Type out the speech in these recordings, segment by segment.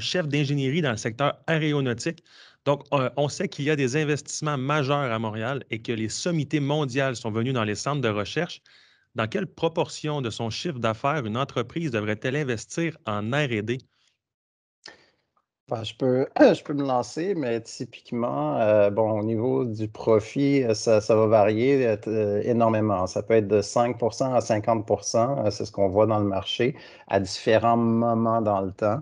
chef d'ingénierie dans le secteur aéronautique. Donc, euh, on sait qu'il y a des investissements majeurs à Montréal et que les sommités mondiales sont venues dans les centres de recherche. Dans quelle proportion de son chiffre d'affaires une entreprise devrait-elle investir en RD? Ben, je, peux, je peux me lancer, mais typiquement, euh, bon, au niveau du profit, euh, ça, va varier énormément. Ça peut être de 5 à 50 c'est ce qu'on voit dans le marché à différents moments dans le temps.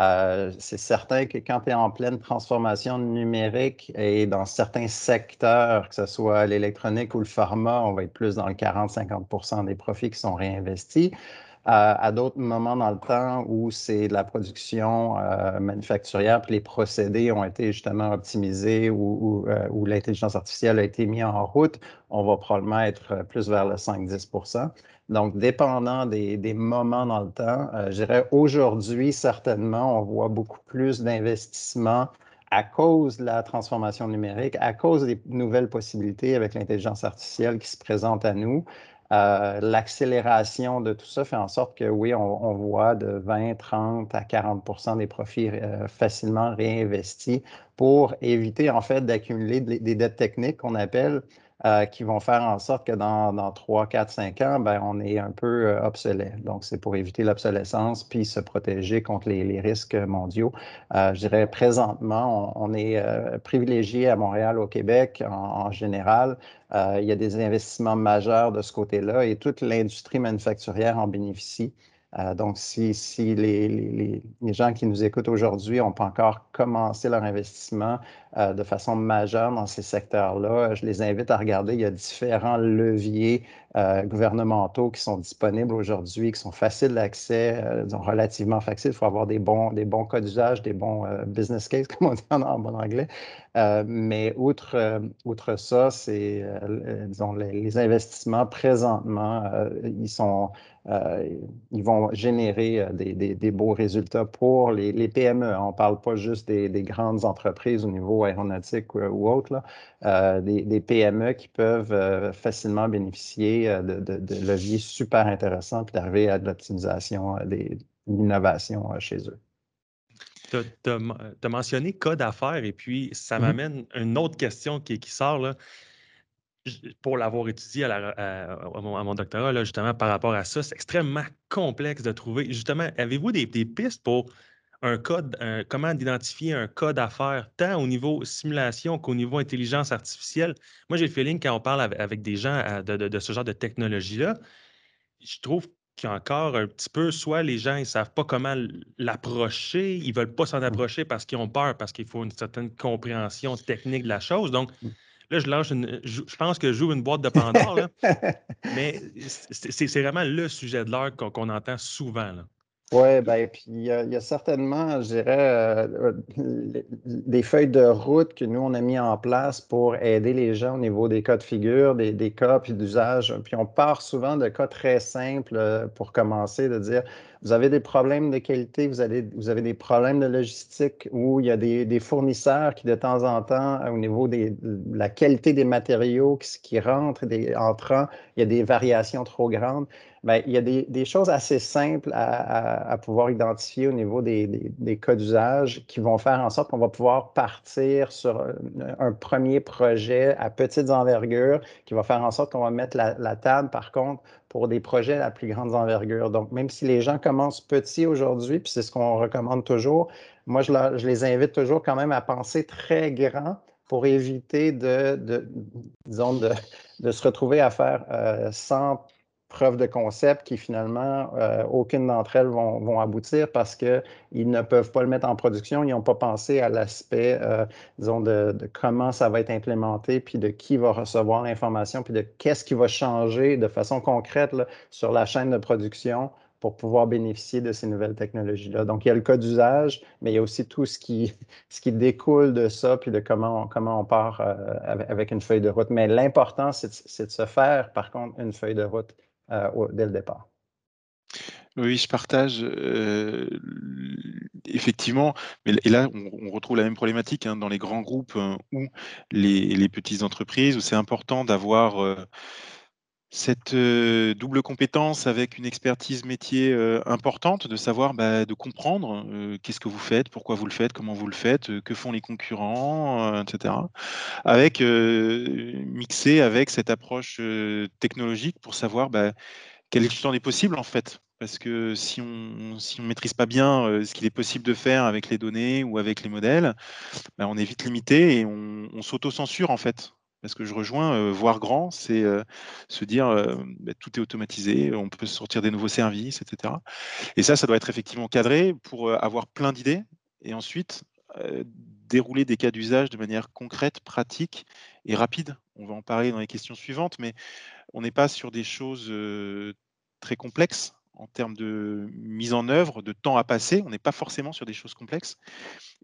Euh, c'est certain que quand tu es en pleine transformation numérique et dans certains secteurs, que ce soit l'électronique ou le pharma, on va être plus dans le 40-50 des profits qui sont réinvestis. Euh, à d'autres moments dans le temps où c'est de la production euh, manufacturière, puis les procédés ont été justement optimisés ou, ou l'intelligence artificielle a été mise en route, on va probablement être plus vers le 5-10% donc, dépendant des, moments dans le temps, euh, je dirais aujourd'hui, certainement, on voit beaucoup plus d'investissements à cause de la transformation numérique, à cause des nouvelles possibilités avec l'intelligence artificielle qui se présente à nous. Euh, l'accélération de tout ça fait en sorte que oui, on, voit de 20, 30 à 40% des profits euh, facilement réinvestis pour éviter en fait d'accumuler des dettes techniques qu'on appelle euh, qui vont faire en sorte que dans, dans 3, 4, 5 ans, ben, on est un peu euh, obsolète. Donc, c'est pour éviter l'obsolescence puis se protéger contre les, risques mondiaux. Euh, je dirais présentement, on, est privilégié à Montréal, au Québec en, général. il y a des investissements majeurs de ce côté-là et toute l'industrie manufacturière en bénéficie. donc, si, si les, les, les, gens qui nous écoutent aujourd'hui n'ont pas encore commencé leur investissement, euh, de façon majeure dans ces secteurs-là. Je les invite à regarder. Il y a différents leviers euh, gouvernementaux qui sont disponibles aujourd'hui, qui sont faciles d'accès, euh, relativement faciles. Il faut avoir des bons, des bons d'usage, des bons business cases, comme on dit en, bon anglais. mais outre, outre ça, c'est, disons, les, investissements présentement, ils sont, ils vont générer des, des, beaux résultats pour les PME. On ne parle pas juste des, des, grandes entreprises au niveau aéronautique ou, autre, euh, des, PME qui peuvent euh, facilement bénéficier euh, de, leviers super intéressants puis d'arriver à de l'optimisation, de l'innovation chez eux. Tu as, mentionné cas d'affaires et puis ça mm-hmm. m'amène une autre question qui, sort. Là pour l'avoir étudié à, mon, doctorat, justement, par rapport à ça, c'est extrêmement complexe de trouver. Justement, avez-vous des, pistes pour un code, comment identifier un code d'affaires, tant au niveau simulation qu'au niveau intelligence artificielle. Moi, j'ai le feeling quand on parle avec des gens de, ce genre de technologie-là, je trouve qu'il y a encore un petit peu, soit les gens ne savent pas comment l'approcher, ils ne veulent pas s'en mmh. approcher parce qu'ils ont peur, parce qu'il faut une certaine compréhension technique de la chose. Donc, mmh. là, je lance je, pense que j'ouvre une boîte de Pandore, mais c'est vraiment le sujet de l'heure qu'on entend souvent. Là. Oui, ben, puis il y, a certainement, je dirais, euh, des feuilles de route que nous, on a mis en place pour aider les gens au niveau des cas de figure, des, des cas puis d'usage. Puis on part souvent de cas très simples euh, pour commencer, de dire, vous avez des problèmes de qualité, vous avez, vous avez des problèmes de logistique où il y a des, des fournisseurs qui, de temps en temps, au niveau de la qualité des matériaux qui, qui rentrent, des entrants, il y a des variations trop grandes. Bien, il y a des, choses assez simples à, pouvoir identifier au niveau des, cas d'usage qui vont faire en sorte qu'on va pouvoir partir sur un, premier projet à petites envergures qui va faire en sorte qu'on va mettre la, table, par contre, pour des projets à plus grande envergure. Donc, même si les gens commencent petits aujourd'hui, puis c'est ce qu'on recommande toujours, moi, je, les invite toujours quand même à penser très grand pour éviter de, disons, de, se retrouver à faire euh, 100 preuves de concept qui finalement, euh, aucune d'entre elles vont, aboutir parce qu'ils ne peuvent pas le mettre en production. Ils n'ont pas pensé à l'aspect, euh, disons, de, comment ça va être implémenté, puis de qui va recevoir l'information, puis de qu'est-ce qui va changer de façon concrète sur la chaîne de production pour pouvoir bénéficier de ces nouvelles technologies-là. Donc, il y a le cas d'usage, mais il y a aussi tout ce qui, ce qui découle de ça, puis de comment on, comment on part euh, avec une feuille de route. Mais l'important, c'est de se faire, par contre, une feuille de route dès le départ. Oui, je partage euh, effectivement, et là on, retrouve la même problématique hein, dans les grands groupes hein, ou les, petites entreprises où c'est important d'avoir cette double compétence avec une expertise métier importante, de savoir, bah, de comprendre qu'est-ce que vous faites, pourquoi vous le faites, comment vous le faites, que font les concurrents, etc. Avec mixé avec cette approche technologique pour savoir bah, quel est possible en fait. Parce que si on si on maîtrise pas bien ce qu'il est possible de faire avec les données ou avec les modèles, bah, on est vite limité et on s'auto-censure en fait. Parce que je rejoins, voir grand, c'est se dire bah, tout est automatisé, on peut sortir des nouveaux services, etc. Et ça, ça doit être effectivement cadré pour avoir plein d'idées et ensuite dérouler des cas d'usage de manière concrète, pratique et rapide. On va en parler dans les questions suivantes, mais on n'est pas sur des choses très complexes en termes de mise en œuvre, de temps à passer. On n'est pas forcément sur des choses complexes.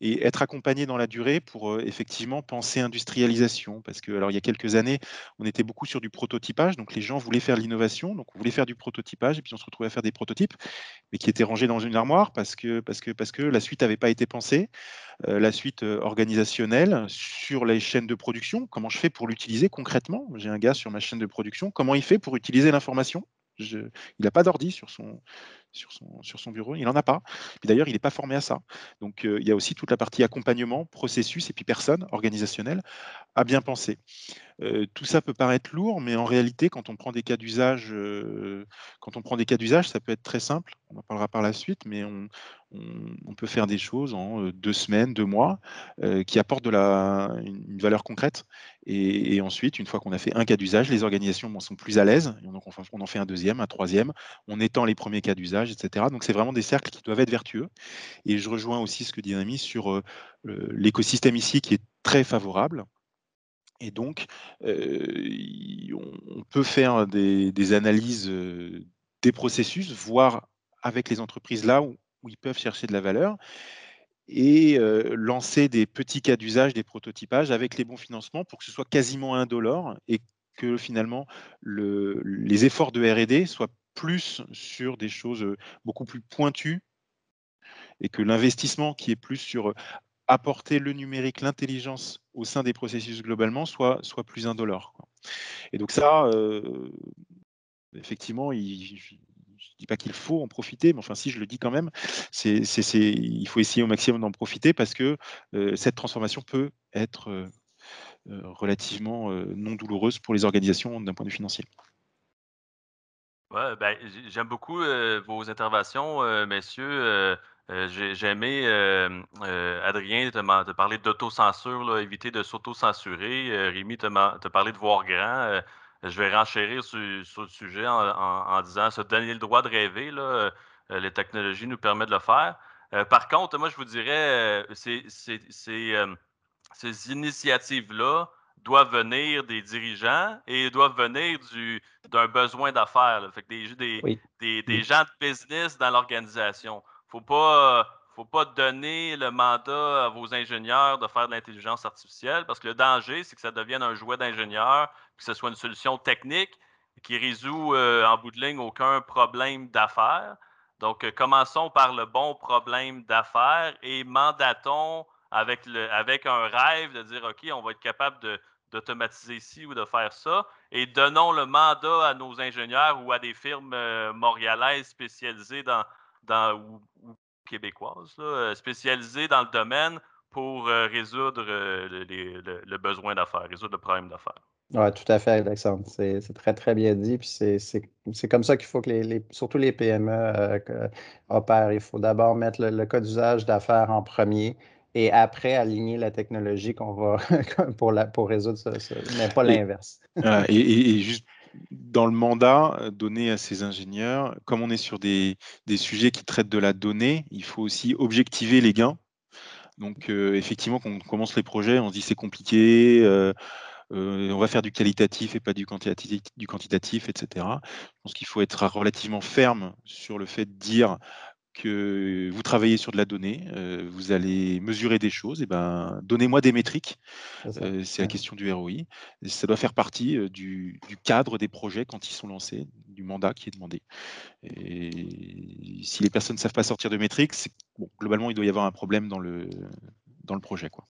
Et être accompagné dans la durée pour euh, effectivement penser industrialisation. Parce que, alors, il y a quelques années, on était beaucoup sur du prototypage. Donc, les gens voulaient faire l'innovation. Donc, on voulait faire du prototypage. Et puis, on se retrouvait à faire des prototypes, mais qui étaient rangés dans une armoire parce que, parce que, parce que la suite n'avait pas été pensée. Euh, la suite euh, organisationnelle sur les chaînes de production. Comment je fais pour l'utiliser concrètement? J'ai un gars sur ma chaîne de production. Comment il fait pour utiliser l'information? Il n'a pas d'ordi sur son, bureau, il n'en a pas. D'ailleurs, il n'est pas formé à ça. Donc, euh, il y a aussi toute la partie accompagnement, processus et puis personne organisationnelle à bien penser. Euh, tout ça peut paraître lourd, mais en réalité, quand on prend des cas d'usage, euh, quand on prend des cas d'usage, ça peut être très simple. On en parlera par la suite, mais on, peut faire des choses en deux semaines, deux mois, qui apportent une, valeur concrète. Et, ensuite, une fois qu'on a fait un cas d'usage, les organisations sont plus à l'aise. Donc, on, en fait un deuxième, un troisième. On étend les premiers cas d'usage, etc. Donc, c'est vraiment des cercles qui doivent être vertueux. Et je rejoins aussi ce que dit Ami sur l'écosystème ici qui est très favorable. Et donc, on peut faire des, analyses des processus, voir avec les entreprises là où, ils peuvent chercher de la valeur et lancer des petits cas d'usage, des prototypages avec les bons financements pour que ce soit quasiment indolore et que finalement les efforts de RD soient plus sur des choses beaucoup plus pointues et que l'investissement qui est plus sur apporter le numérique, l'intelligence au sein des processus globalement soit, soit plus indolore. Et donc ça, effectivement, il, pas qu'il faut en profiter, mais enfin si je le dis quand même, c'est, il faut essayer au maximum d'en profiter parce que cette transformation peut être relativement non douloureuse pour les organisations d'un point de vue financier. Ouais, ben, j'aime beaucoup vos interventions, messieurs. Euh, j'ai aimé, euh, euh, Adrien, te, parler d'autocensure, éviter de s'auto-censurer. Rémi te, parler de voir grand. Je vais renchérir sur, le sujet en, disant se donner le droit de rêver. Là, les technologies nous permettent de le faire. par contre, moi, je vous dirais, ces initiatives-là doivent venir des dirigeants et doivent venir d'un besoin d'affaires. Des, des, des, gens de business dans l'organisation faut pas, faut pas donner le mandat à vos ingénieurs de faire de l'intelligence artificielle parce que le danger, c'est que ça devienne un jouet d'ingénieur, que ce soit une solution technique qui résout euh, en bout de ligne aucun problème d'affaires. Donc, euh, commençons par le bon problème d'affaires et mandatons avec, le, avec un rêve de dire, OK, on va être capable d'automatiser ci ou de faire ça, et donnons le mandat à nos ingénieurs ou à des firmes euh, montréalaises spécialisées dans, dans, ou, québécoise, euh, spécialisée dans le domaine pour euh, résoudre euh, le, besoin d'affaires, résoudre le problème d'affaires. Oui, tout à fait, Alexandre. C'est très, très bien dit. Puis c'est comme ça qu'il faut que les, surtout les PME opèrent. Il faut d'abord mettre le, code d'usage d'affaires en premier et après aligner la technologie qu'on va pour, la, pour résoudre ça, mais pas l'inverse. et, juste dans le mandat euh, donné à ces ingénieurs, comme on est sur des, sujets qui traitent de la donnée, il faut aussi objectiver les gains. Donc, euh, effectivement, quand on commence les projets, on se dit c'est compliqué, euh, on va faire du qualitatif et pas du quantitatif, du quantitatif, etc. Je pense qu'il faut être relativement ferme sur le fait de dire que vous travaillez sur de la donnée, euh, vous allez mesurer des choses, et ben donnez-moi des métriques. Euh, c'est la question du ROI. ça doit faire partie euh, du, cadre des projets quand ils sont lancés, du mandat qui est demandé. Et si les personnes ne savent pas sortir de métriques, globalement, il doit y avoir un problème dans le, dans le projet. Quoi.